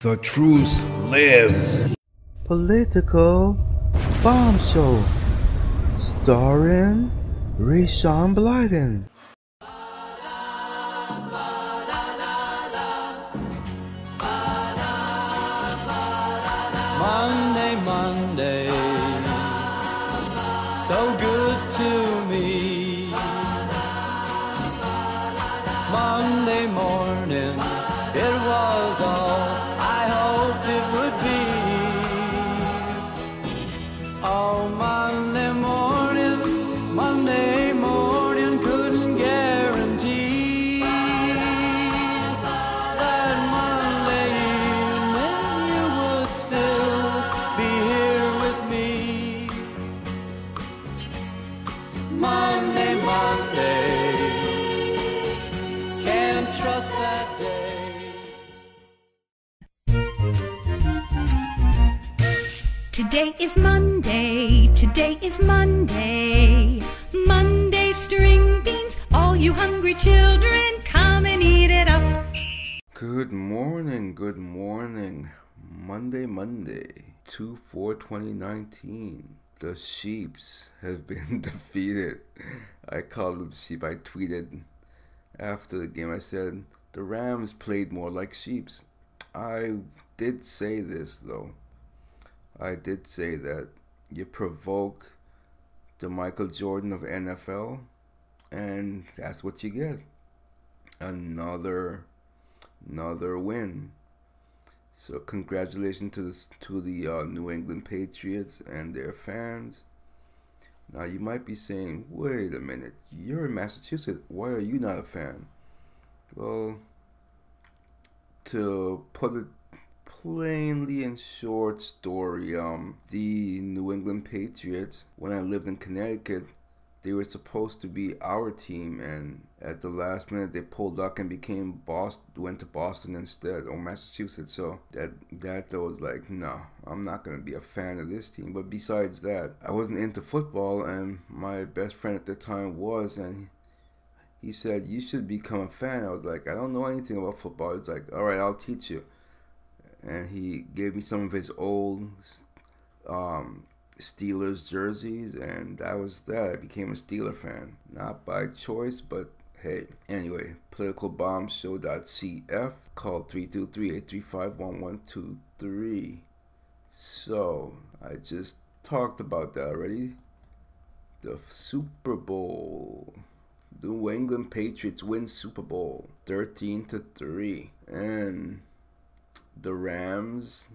The truth lives. Political bombshell Starring Rayshawn Blyden. Is Monday. Monday string beans, all you hungry children, come and eat it up. Good morning, good morning. Monday, Monday, 2 4 2019. The Sheeps have been defeated. I called them sheep. I tweeted after the game. I said the Rams played more like sheeps. I did say this though. I did say that you provoke the Michael Jordan of NFL, and that's what you get. Another another win. So congratulations to the to the uh, New England Patriots and their fans. Now you might be saying, "Wait a minute, you're in Massachusetts. Why are you not a fan?" Well, to put it plainly and short story, um, the New England Patriots, when I lived in Connecticut, they were supposed to be our team, and at the last minute they pulled up and became Boston, went to Boston instead or Massachusetts. So that that was like, no, I'm not gonna be a fan of this team. But besides that, I wasn't into football, and my best friend at the time was, and he said you should become a fan. I was like, I don't know anything about football. It's like, all right, I'll teach you. And he gave me some of his old um, Steelers jerseys, and that was that. I became a Steeler fan, not by choice, but hey. Anyway, politicalbombshow.cf, call 323-835-1123. So, I just talked about that already. The Super Bowl. New England Patriots win Super Bowl 13 to 3. And the Rams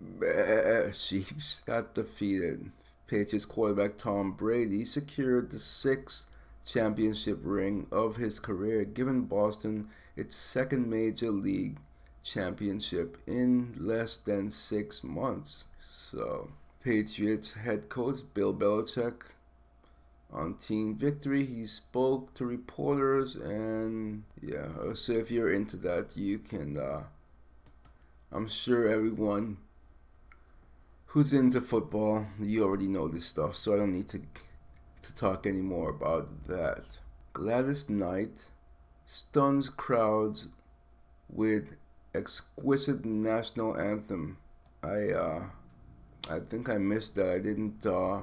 Bah, Chiefs got defeated. Patriots quarterback Tom Brady secured the sixth championship ring of his career, giving Boston its second major league championship in less than six months. So, Patriots head coach Bill Belichick on team victory, he spoke to reporters, and yeah, so if you're into that, you can. Uh, I'm sure everyone who's into football, you already know this stuff, so I don't need to to talk anymore about that. Gladys Knight stuns crowds with exquisite national anthem. I uh I think I missed that. I didn't uh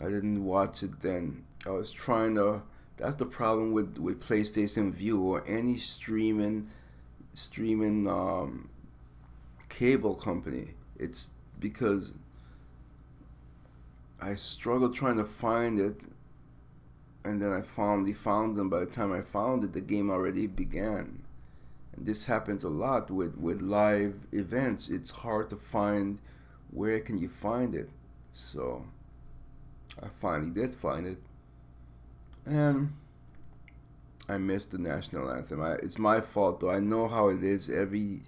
I didn't watch it then. I was trying to that's the problem with with PlayStation Vue or any streaming streaming um cable company. It's because I struggled trying to find it, and then I finally found them. By the time I found it, the game already began. And this happens a lot with, with live events. It's hard to find where can you find it. So I finally did find it, and I missed the national anthem. I, it's my fault though. I know how it is every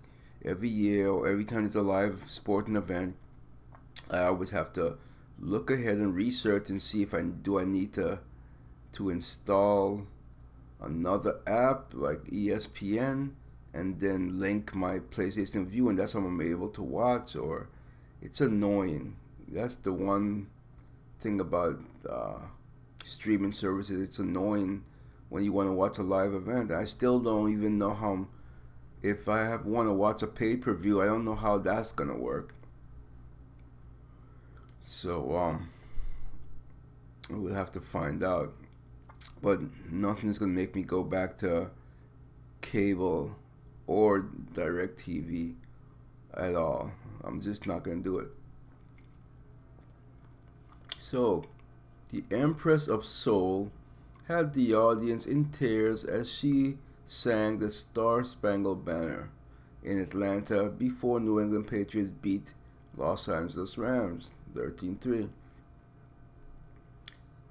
every year or every time there's a live sporting event. I always have to look ahead and research and see if I do I need to to install another app like ESPN and then link my PlayStation Vue and that's how I'm able to watch or it's annoying. That's the one thing about uh, streaming services. It's annoying when you want to watch a live event. I still don't even know how if I have want to watch a pay per view, I don't know how that's gonna work. So um, we'll have to find out. But nothing's gonna make me go back to cable or DirecTV at all. I'm just not gonna do it. So, the Empress of Soul had the audience in tears as she sang the Star Spangled Banner in Atlanta before New England Patriots beat Los Angeles Rams 13 3.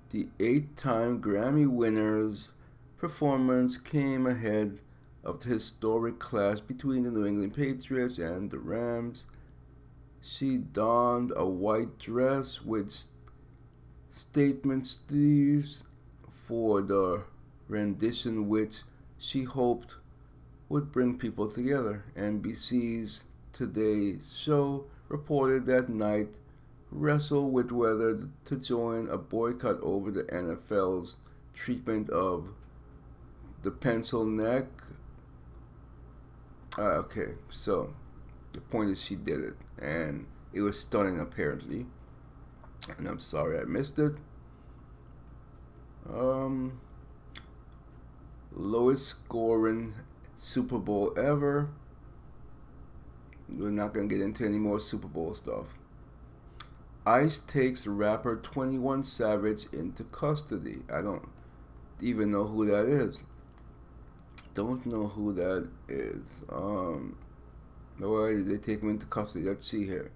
The eight time Grammy winner's performance came ahead of the historic clash between the New England Patriots and the Rams. She donned a white dress with statement sleeves for the rendition which she hoped would bring people together. NBC's Today Show reported that Knight wrestled with whether to join a boycott over the NFL's treatment of the pencil neck. Uh, okay, so the point is she did it, and it was stunning apparently. And I'm sorry I missed it. Um, lowest scoring Super Bowl ever. We're not gonna get into any more Super Bowl stuff. ICE takes rapper 21 Savage into custody. I don't even know who that is. Don't know who that is. Um, no, way they take him into custody. Let's see here.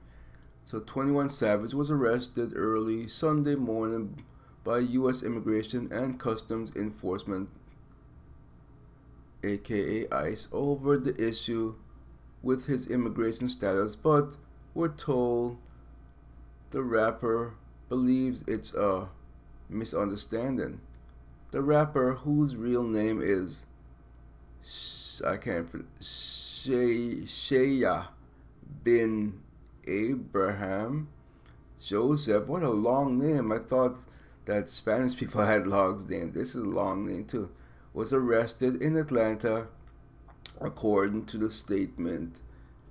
So 21 Savage was arrested early Sunday morning by U.S. Immigration and Customs Enforcement, aka ICE, over the issue with his immigration status, but we're told the rapper believes it's a misunderstanding. The rapper, whose real name is I can't say Shaya bin Abraham Joseph. What a long name! I thought that Spanish people had long names. This is a long name too. Was arrested in Atlanta, according to the statement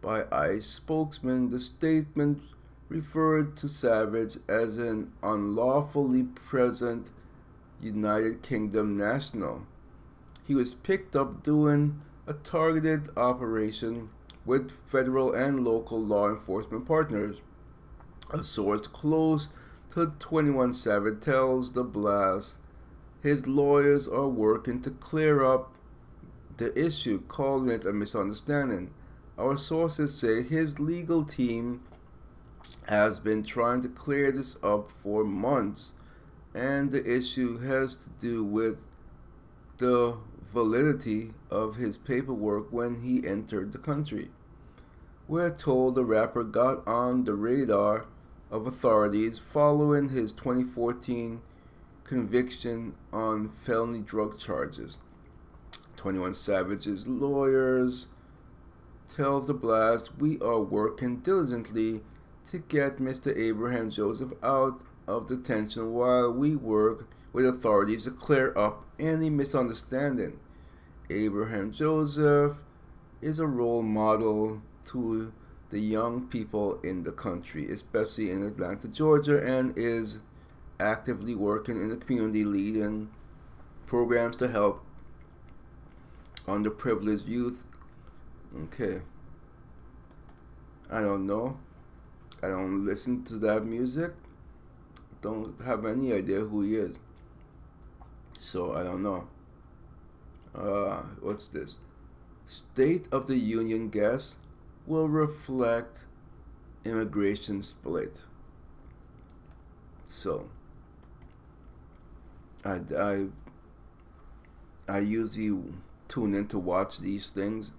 by ICE spokesman. The statement referred to Savage as an unlawfully present United Kingdom national. He was picked up doing a targeted operation with federal and local law enforcement partners. A source close to 21 Savage tells the blast his lawyers are working to clear up the issue, calling it a misunderstanding. Our sources say his legal team has been trying to clear this up for months, and the issue has to do with the validity of his paperwork when he entered the country. We're told the rapper got on the radar of authorities following his 2014 conviction on felony drug charges. 21 Savage's lawyers tells the blast we are working diligently to get Mr. Abraham Joseph out of detention while we work with authorities to clear up any misunderstanding. Abraham Joseph is a role model to the young people in the country, especially in Atlanta, Georgia, and is actively working in the community leading programs to help underprivileged youth. Okay. I don't know. I don't listen to that music. Don't have any idea who he is. So I don't know. Uh, what's this? State of the Union guest will reflect immigration split. So I, I, I usually tune in to watch these things,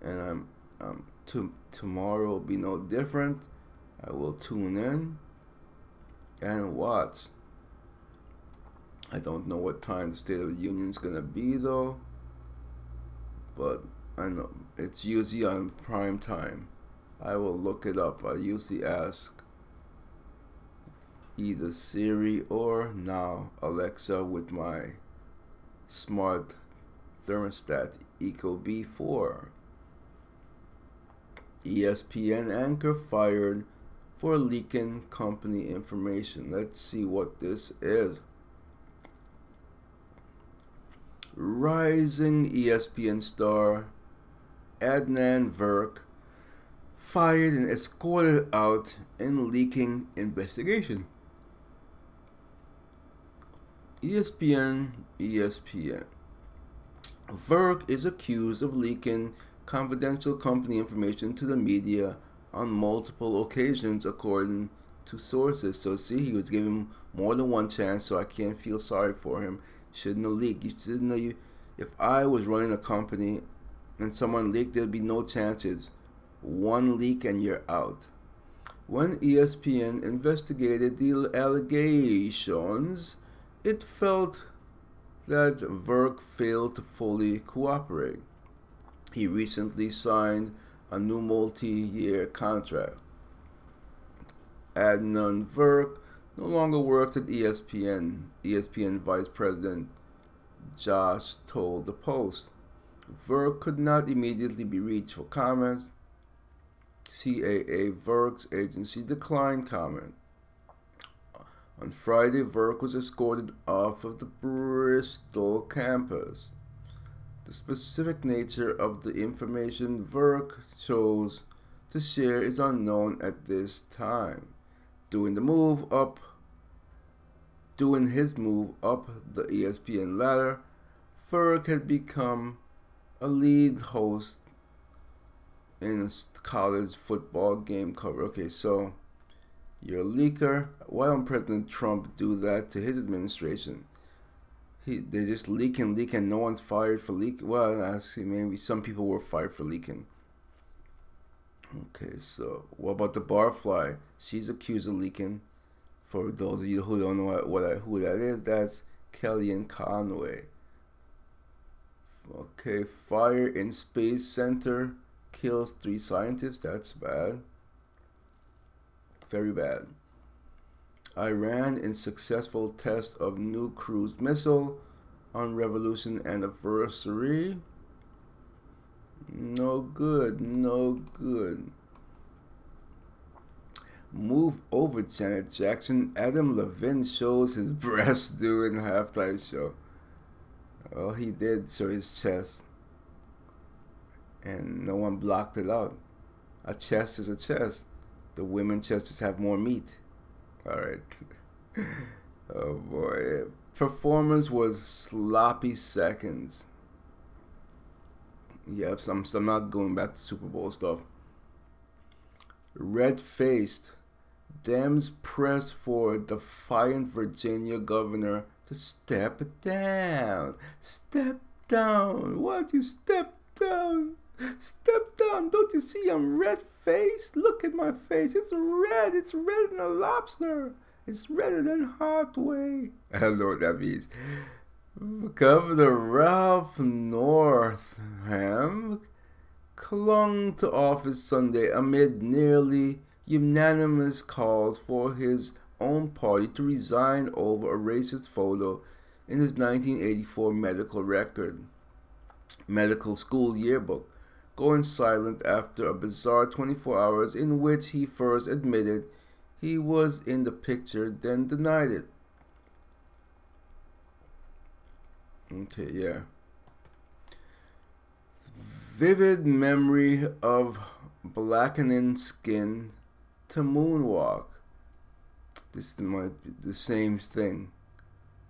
and I'm, um, to, tomorrow will be no different. I will tune in and watch. I don't know what time the State of the Union is gonna be though, but I know it's usually on prime time. I will look it up. I usually ask either Siri or now Alexa with my smart thermostat ecobee4. ESPN anchor fired for leaking company information. Let's see what this is. Rising ESPN star Adnan Virk fired and escorted out in leaking investigation. ESPN, ESPN. Virk is accused of leaking confidential company information to the media on multiple occasions, according to sources. So, see, he was given more than one chance, so I can't feel sorry for him. Shouldn't have leaked. You shouldn't you. If I was running a company and someone leaked, there'd be no chances. One leak and you're out. When ESPN investigated the allegations, it felt that Virk failed to fully cooperate. He recently signed a new multi-year contract. Adnan Virk no longer works at ESPN. ESPN Vice President Josh told the Post. Virk could not immediately be reached for comments. CAA Virk's agency declined comment. On Friday, Virk was escorted off of the Bristol campus. The specific nature of the information Virk chose to share is unknown at this time. Doing the move up, doing his move up the ESPN ladder, Virk had become a lead host in a college football game cover. Okay, so you're a leaker. Why don't President Trump do that to his administration? He, they just leak and leak, and No one's fired for leaking. Well, actually, maybe some people were fired for leaking. Okay, so what about the barfly? She's accused of leaking. For those of you who don't know what, what I, who that is, that's Kellyanne Conway. Okay, fire in Space Center kills three scientists. That's bad. Very bad. Iran in successful test of new cruise missile on revolution anniversary. No good, no good. Move over, Janet Jackson. Adam Levine shows his breast during halftime show. Well, he did show his chest. And no one blocked it out. A chest is a chest. The women chest just have more meat. Alright. oh boy. Performance was sloppy seconds. Yep, so I'm, so I'm not going back to Super Bowl stuff. Red faced. Dems press for defiant Virginia governor to step down. Step down. Why don't you step down? Step down. Don't you see I'm red faced? Look at my face. It's red. It's red than a lobster. It's redder than hot way. I don't know what that means. Governor Ralph Northam clung to office Sunday amid nearly unanimous calls for his own party to resign over a racist photo in his 1984 medical record, medical school yearbook, going silent after a bizarre 24 hours in which he first admitted he was in the picture, then denied it. Okay, yeah. Vivid memory of blackening skin to moonwalk. This might be the same thing,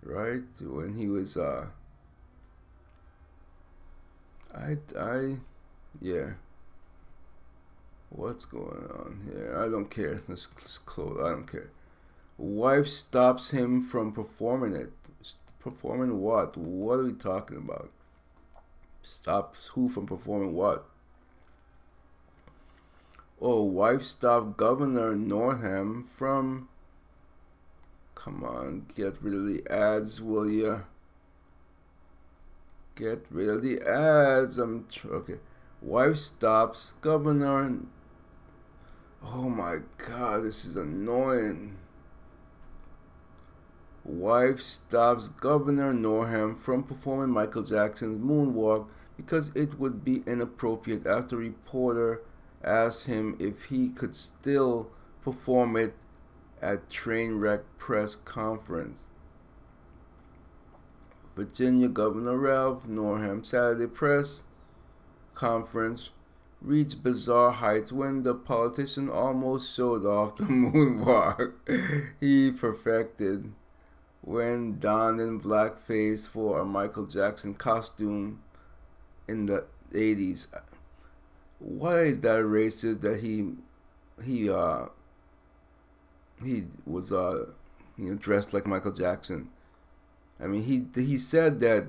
right? When he was, uh, I, I, yeah. What's going on here? I don't care. Let's, let's close. I don't care. Wife stops him from performing it. Performing what? What are we talking about? Stops who from performing what? Oh, wife stopped Governor Northam from. Come on, get rid of the ads, will ya? Get rid of the ads. I'm okay. Wife stops Governor. Oh my god, this is annoying. Wife stops Governor Northam from performing Michael Jackson's moonwalk because it would be inappropriate after a reporter asked him if he could still perform it at Trainwreck Press Conference. Virginia Governor Ralph Northam Saturday Press Conference reached bizarre heights when the politician almost showed off the moonwalk he perfected when donned in blackface for a Michael Jackson costume in the 80s. Why is that racist that he he uh he was uh you know dressed like Michael Jackson? I mean he he said that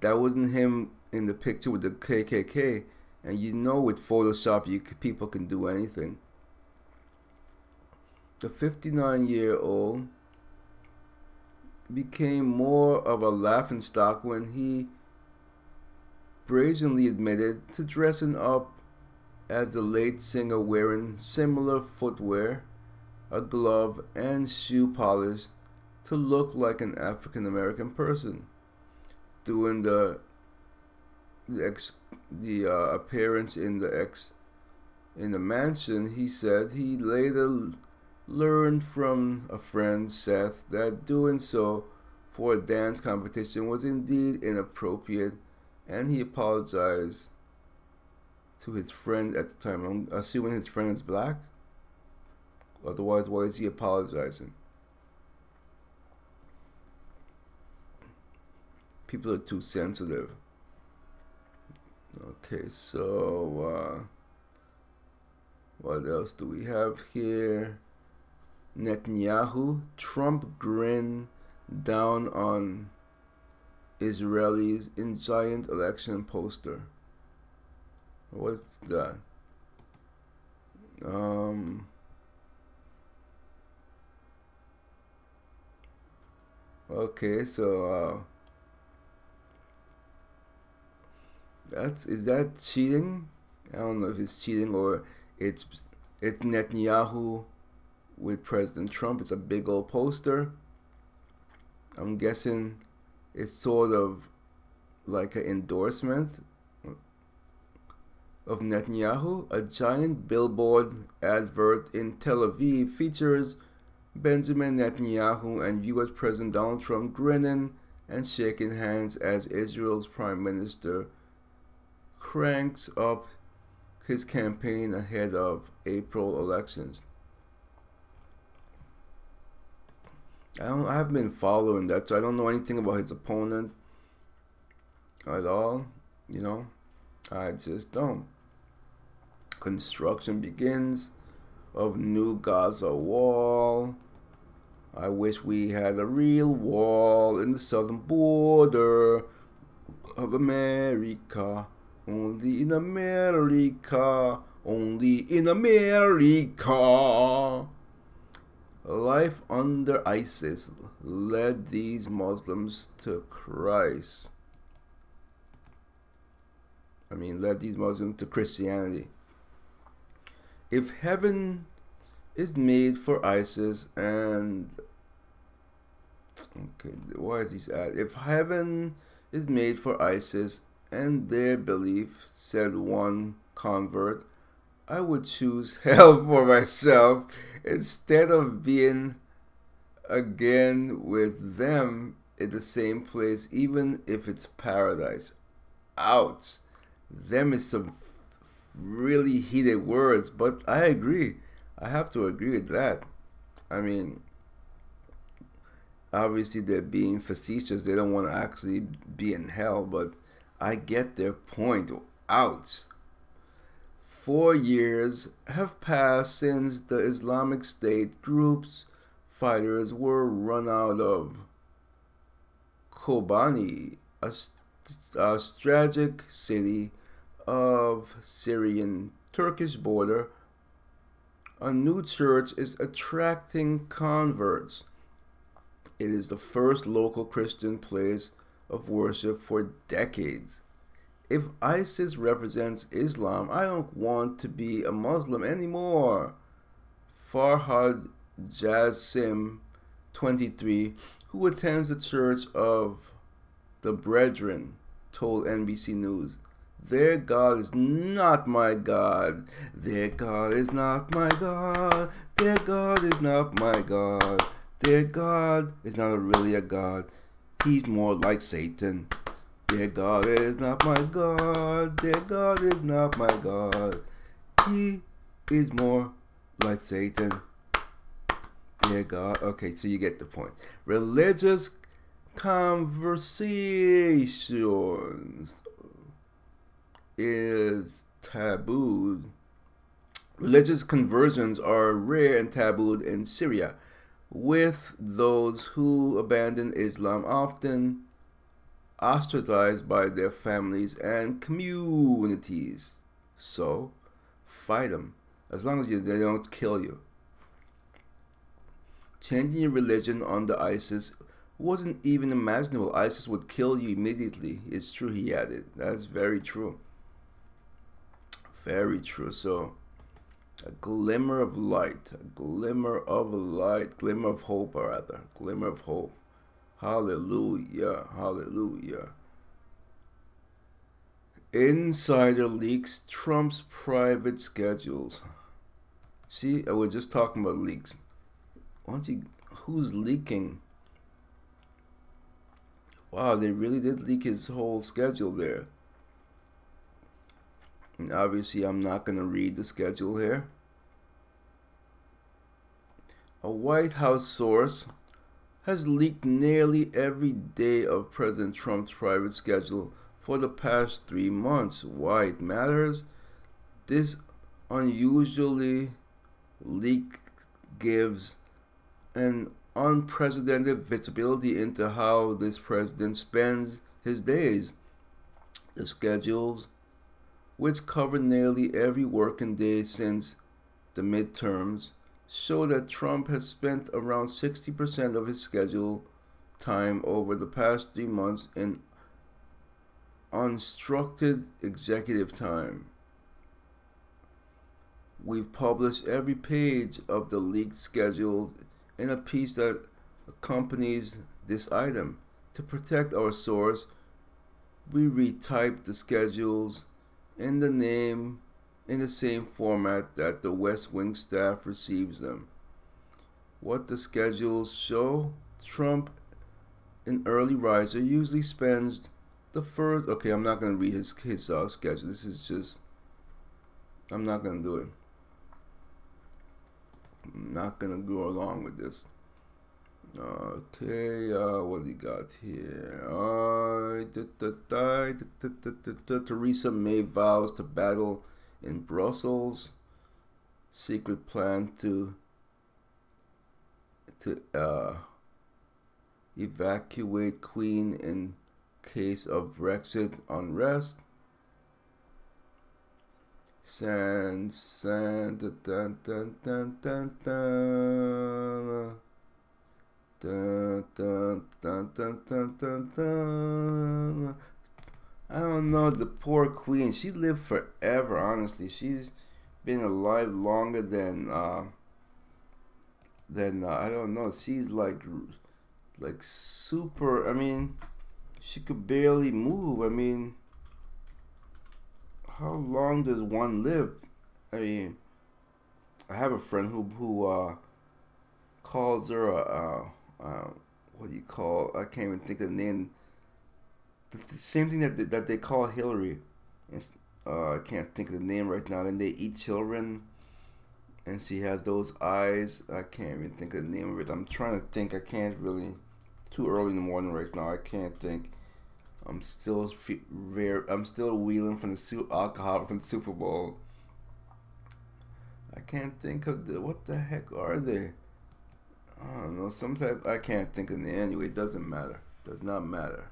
that wasn't him in the picture with the KKK and you know with Photoshop you people can do anything. The 59 year old became more of a laughingstock when he brazenly admitted to dressing up as the late singer wearing similar footwear, a glove, and shoe polish to look like an African American person. During the the, ex, the uh, appearance in the ex in the mansion, he said he later learned from a friend, Seth, that doing so for a dance competition was indeed inappropriate, and he apologized to his friend at the time. I'm assuming his friend is black. Otherwise, why is he apologizing? People are too sensitive. Okay, so uh, what else do we have here? Netanyahu, Trump grin down on Israelis in giant election poster. What's that? Um. Okay, so uh, that's is that cheating? I don't know if it's cheating or it's it's Netanyahu with President Trump. It's a big old poster. I'm guessing it's sort of like an endorsement of Netanyahu. A giant billboard advert in Tel Aviv features Benjamin Netanyahu and US President Donald Trump grinning and shaking hands as Israel's Prime Minister cranks up his campaign ahead of April elections. I don't. I haven't been following that, so I don't know anything about his opponent at all. You know, I just don't. Construction begins of new Gaza wall. I wish we had a real wall in the southern border of America. Only in America. Only in America. Life under ISIS led these Muslims to Christ. I mean, led these Muslims to Christianity. If heaven is made for ISIS and okay, why is this at? If heaven is made for ISIS and their belief, said one convert, I would choose hell for myself instead of being again with them in the same place, even if it's paradise. Ouch. Them is some really heated words, but I agree. I have to agree with that. I mean, obviously they're being facetious. They don't want to actually be in hell, but I get their point. Ouch. Four years have passed since the Islamic State group's fighters were run out of Kobani, a, a strategic city of Syrian Turkish border. A new church is attracting converts. It is the first local Christian place of worship for decades if ISIS represents Islam, I don't want to be a Muslim anymore. Farhad Jassim, 23, who attends the Church of the Brethren, told NBC News. Their God is not my God. Their God is not my God. Their God is not my God. Their God is not really a God. He's more like Satan. Their God is not my God. Their God is not my God. He is more like Satan. Dear God. Okay, so you get the point. Religious conversations is tabooed. Religious conversions are rare and tabooed in Syria, with those who abandon Islam often ostracized by their families and communities. So, fight them as long as you, they don't kill you. Changing your religion under ISIS wasn't even imaginable. ISIS would kill you immediately. It's true, he added. That's very true. Very true. So, a glimmer of light, a glimmer of light, glimmer of hope, or rather, glimmer of hope. Hallelujah, hallelujah. Insider leaks Trump's private schedules. See, I was just talking about leaks. Why don't you, who's leaking? Wow, they really did leak his whole schedule there. And obviously, I'm not going to read the schedule here. A White House source has leaked nearly every day of President Trump's private schedule for the past three months. Why it matters? This unusually leak gives an unprecedented visibility into how this president spends his days. The schedules, which cover nearly every working day since the midterms, show that Trump has spent around 60% of his schedule time over the past three months in unstructured executive time. We've published every page of the leaked schedule in a piece that accompanies this item. To protect our source, we retyped the schedules in the name in the same format that the West Wing staff receives them. What the schedules show, Trump, an early riser, usually spends the first. Okay, I'm not going to read his, his uh, schedule. This is just. I'm not going to do it. I'm not going to go along with this. Okay, uh, what do you got here? Uh, Theresa May vows to battle in Brussels. Secret plan to to uh, evacuate Queen in case of Brexit unrest. San san dun dun dun dun dun dun I don't know, the poor queen. She lived forever, honestly. She's been alive longer than uh than uh, I don't know. She's like like super. I mean, she could barely move. I mean, how long does one live? I mean, I have a friend who who uh calls her a uh, uh, what do you call? I can't even think of the name the, the same thing that they, that they call Hillary. Uh, I can't think of the name right now. Then they eat children, and she has those eyes. I can't even think of the name of it. I'm trying to think. I can't really. Too early in the morning right now. I can't think. I'm still very. I'm still wheeling from the alcohol from the Super Bowl. I can't think of the what the heck are they? I don't know. Some type. I can't think of the anyway. It doesn't matter. Does not matter.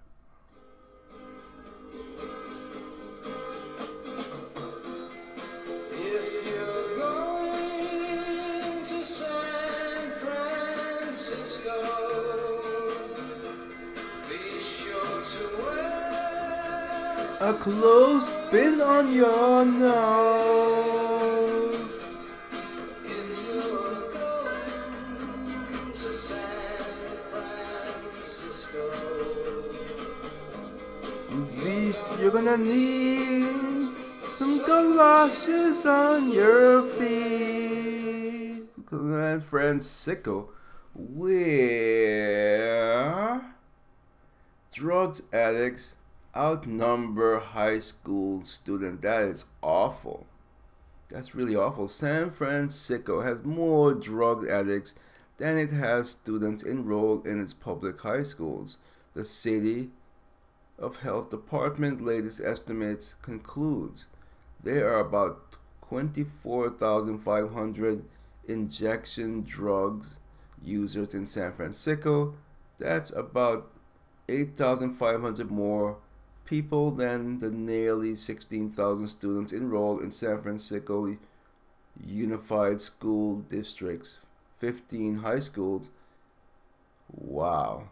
a close spin on your nose. Gonna need some galoshes on your feet. San Francisco, where drugs addicts outnumber high school students. That is awful. That's really awful. San Francisco has more drug addicts than it has students enrolled in its public high schools. The city of health department latest estimates concludes there are about 24,500 injection drugs users in San Francisco. That's about 8,500 more people than the nearly 16,000 students enrolled in San Francisco Unified School District's 15 high schools. Wow.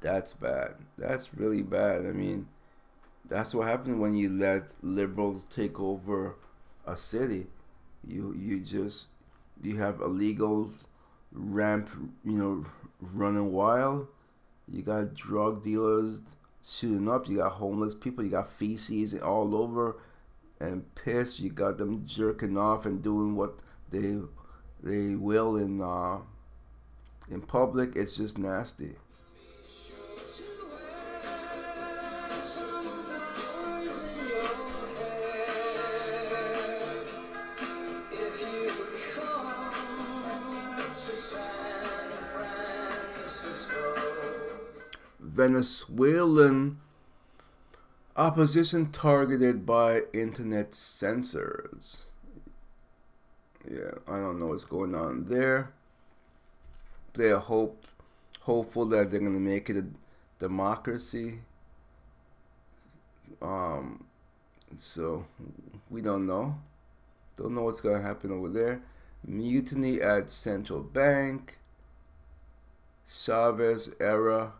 That's bad. That's really bad. I mean, that's what happens when you let liberals take over a city. You you just you have illegals ramp, you know, running wild. You got drug dealers shooting up. You got homeless people. You got feces all over and piss. You got them jerking off and doing what they they will in uh, in public. It's just nasty. Venezuelan opposition targeted by internet censors. Yeah, I don't know what's going on there. They're hope hopeful that they're gonna make it a democracy. Um, so we don't know. Don't know what's gonna happen over there. Mutiny at central bank. Chavez era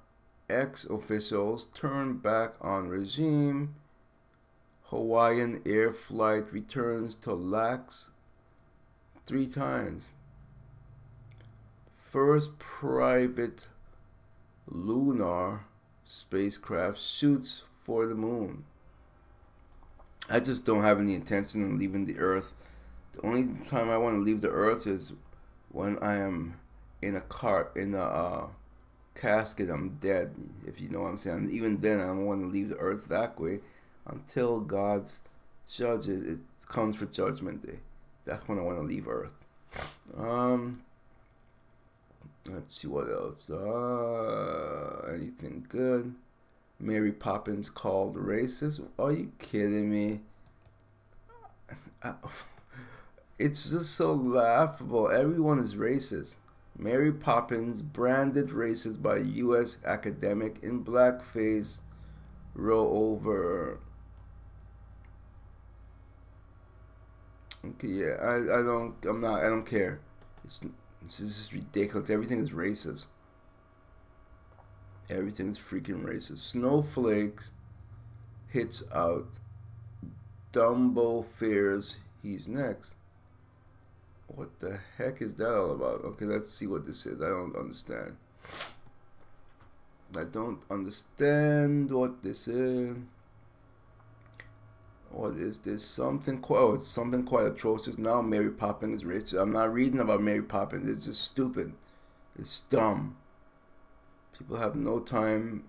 ex officials turn back on regime. Hawaiian air flight returns to LAX three times. First private lunar spacecraft shoots for the moon. I just don't have any intention of leaving the Earth. The only time I want to leave the Earth is when I am in a cart in a uh, casket, I'm dead, if you know what I'm saying. Even then, I don't want to leave the earth that way until God's judges, it comes for judgment day. That's when I want to leave earth. Um, let's see what else. Uh, anything good? Mary Poppins called racist. Are you kidding me? It's just so laughable. Everyone is racist. Mary Poppins branded racist by U.S. academic in blackface roll over. Okay, yeah, I, I don't, I'm not, I don't care. It's, it's just ridiculous. Everything is racist. Everything is freaking racist. Snowflakes hits out. Dumbo fears he's next. What the heck is that all about? Okay, let's see what this is. I don't understand. I don't understand what this is. What is this? Something quite, oh, something quite atrocious. Now Mary Poppins is rich. I'm not reading about Mary Poppins. It's just stupid. It's dumb. People have no time.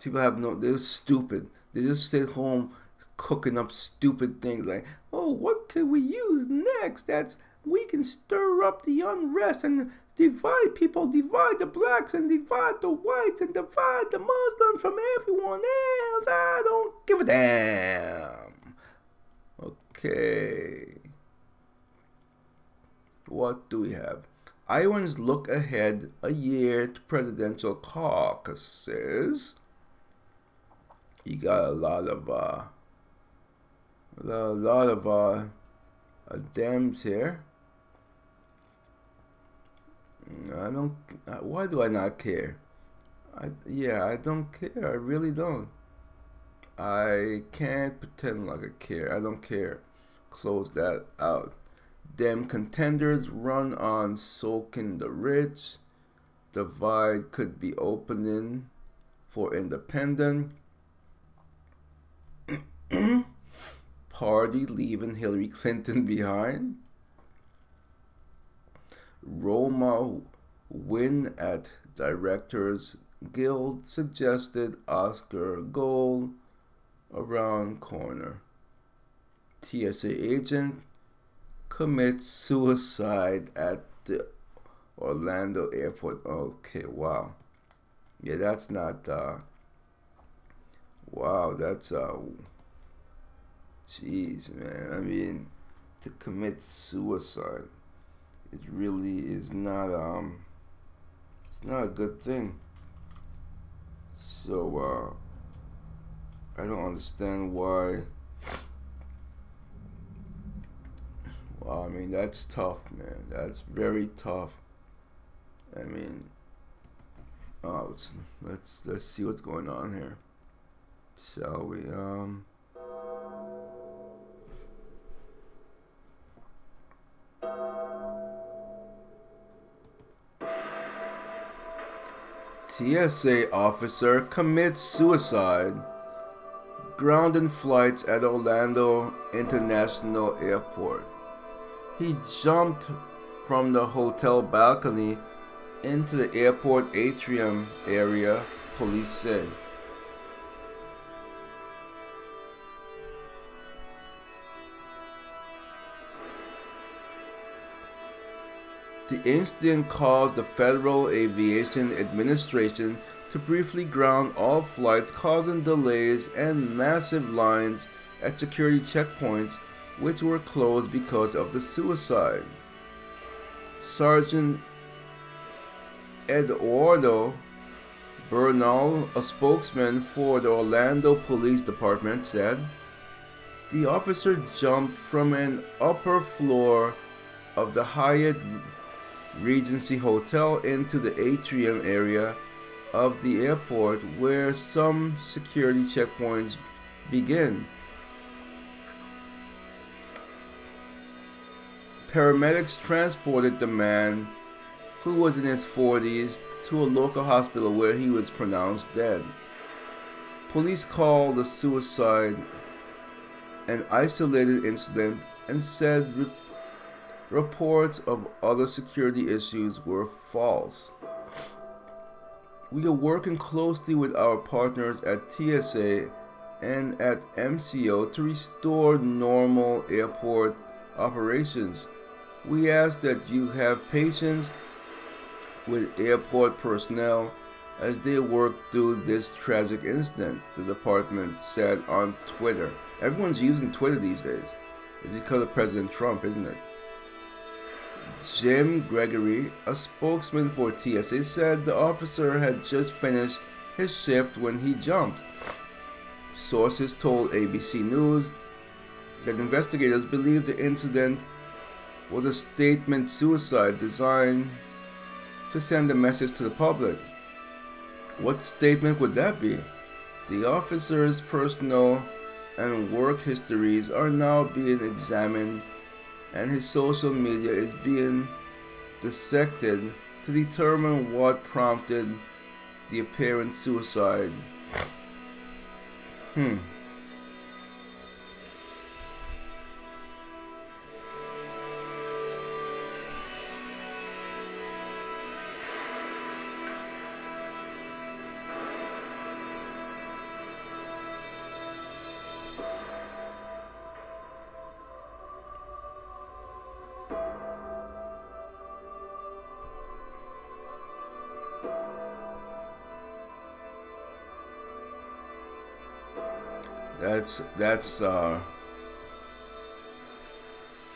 People have no, they're stupid. They just sit home cooking up stupid things like, oh, what could we use next? That's we can stir up the unrest and divide people, divide the blacks and divide the whites and divide the Muslims from everyone else. I don't give a damn. Okay. What do we have? Iowans look ahead a year to presidential caucuses. You got a lot of uh, a lot of uh, Dems here. I don't. Uh, why do I not care? I yeah, I don't care. I really don't. I can't pretend like I care. I don't care. Close that out. Them contenders run on soaking the rich. Divide could be opening for independent. party leaving Hillary Clinton behind? Roma win at Directors Guild suggested Oscar goal around corner. TSA agent commits suicide at the Orlando airport. Okay, wow. Yeah, that's not uh wow, that's uh jeez man. I mean to commit suicide it really is not um it's not a good thing. So uh I don't understand why Well, I mean that's tough, man. That's very tough. I mean, oh, let's let's let's see what's going on here. Shall we? Um. TSA officer commits suicide. Grounding flights at Orlando International Airport. He jumped from the hotel balcony into the airport atrium area, police said. The incident caused the Federal Aviation Administration to briefly ground all flights, causing delays and massive lines at security checkpoints, which were closed because of the suicide. Sergeant Eduardo Bernal, a spokesman for the Orlando Police Department, said the officer jumped from an upper floor of the Hyatt Regency Hotel into the atrium area of the airport where some security checkpoints begin. Paramedics transported the man, who was in his 40s, to a local hospital where he was pronounced dead. Police called the suicide an isolated incident and said reports of other security issues were false. We are working closely with our partners at TSA and at MCO to restore normal airport operations. We ask that you have patience with airport personnel as they work through this tragic incident, the department said on Twitter. Everyone's using Twitter these days. It's because of President Trump, isn't it? Jim Gregory, a spokesman for TSA, said the officer had just finished his shift when he jumped. Sources told ABC News that investigators believe the incident was a statement suicide designed to send a message to the public. What statement would that be? The officer's personal and work histories are now being examined, and his social media is being dissected to determine what prompted the apparent suicide. Hmm. That's that's uh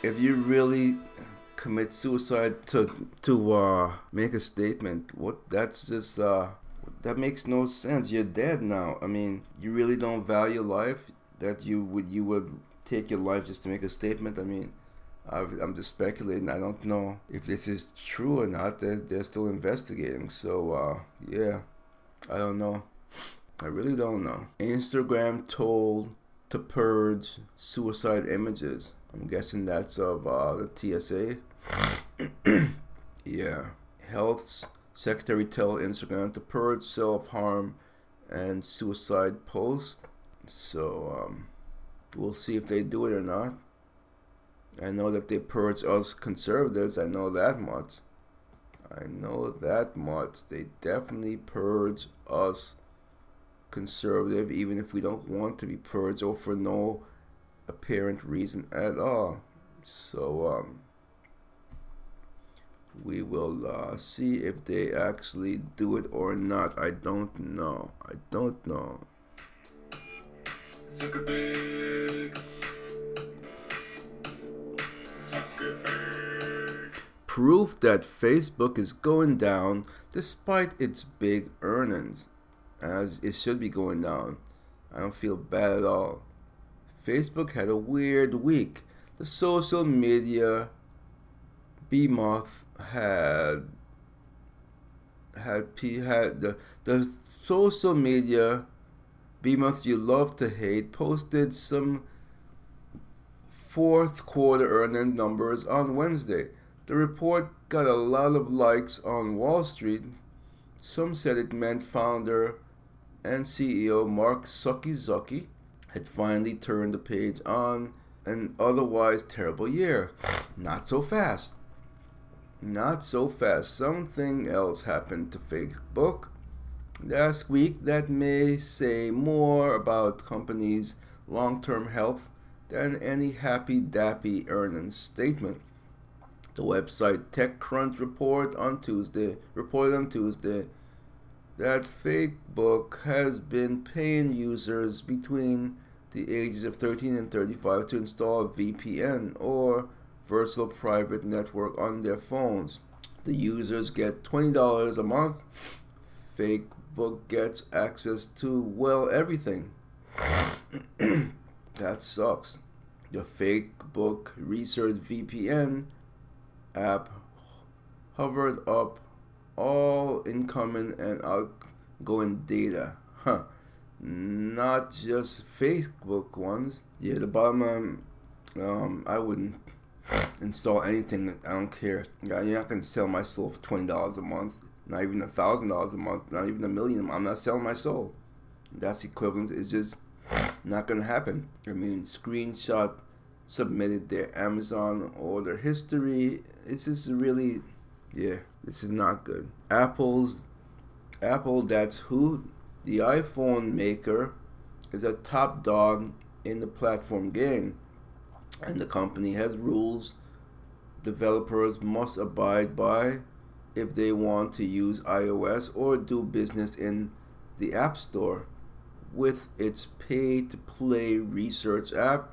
if you really commit suicide to to uh make a statement, what that's just uh that makes no sense. You're dead now. I mean, you really don't value life that you would you would take your life just to make a statement. I mean, I've, I'm just speculating. I don't know if this is true or not. They're, they're still investigating. So, uh, yeah, I don't know. I really don't know. Instagram told to purge suicide images. I'm guessing that's of uh, the TSA. yeah. Health Secretary tell Instagram to purge self harm and suicide posts. So, um, We'll see if they do it or not. I know that they purge us conservatives. I know that much. I know that much. They definitely purge us conservative, even if we don't want to be purged or for no apparent reason at all. So, um, we will uh, see if they actually do it or not. I don't know. I don't know. Zuckerberg. Proof that Facebook is going down despite its big earnings, as it should be going down. I don't feel bad at all. Facebook had a weird week. The social media behemoth had had had the the social media behemoths you love to hate posted some fourth quarter earning numbers on Wednesday. The report got a lot of likes on Wall Street. Some said it meant founder and CEO Mark Zuckerberg had finally turned the page on an otherwise terrible year. Not so fast. Not so fast. Something else happened to Facebook last week that may say more about companies' long-term health than any happy dappy earnings statement. The website TechCrunch report on Tuesday reported on Tuesday that Facebook has been paying users between the ages of 13 and 35 to install a VPN or virtual private network on their phones. The users get $20 a month. Facebook gets access to, well, everything. that sucks. The Facebook Research VPN app hovered up all incoming and outgoing data. Huh. Not just Facebook ones. Yeah, the bottom um, um I wouldn't install anything. That I don't care. You're not gonna sell my soul for twenty dollars a month. Not even a thousand dollars a month. Not even a million. I'm not selling my soul. That's equivalent. It's just not gonna happen. I mean, screenshot submitted their Amazon order history. This is really, yeah, this is not good. Apple's, Apple, that's who, the iPhone maker, is a top dog in the platform game. And the company has rules developers must abide by if they want to use iOS or do business in the App Store with its pay to play research app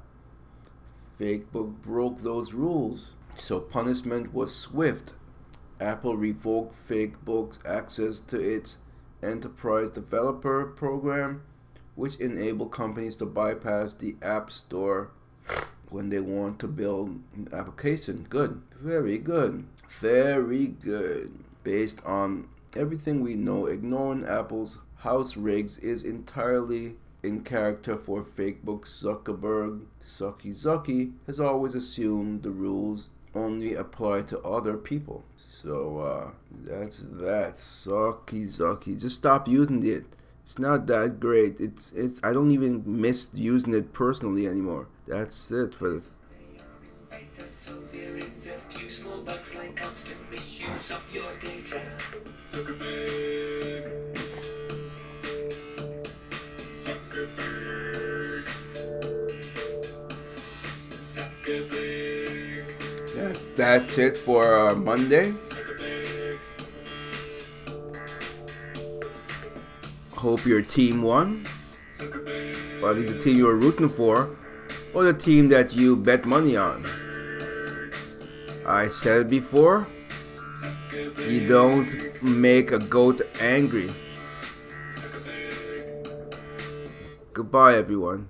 Facebook broke those rules. So punishment was swift. Apple revoked Facebook's access to its Enterprise Developer Program, which enabled companies to bypass the App Store when they want to build an application. Good. Very good. Very good. Based on everything we know, ignoring Apple's house rigs is entirely in character for Facebook, Zuckerberg, Sucky Zucky, has always assumed the rules only apply to other people. So uh, that's that. Sucky Zucky. Just stop using it. It's not that great. It's it's. I don't even miss using it personally anymore. That's it for. The, that's it for uh, Monday. Hope your team won. Or at least the team you were rooting for. Or the team that you bet money on. I said before. You don't make a goat angry. Goodbye, everyone.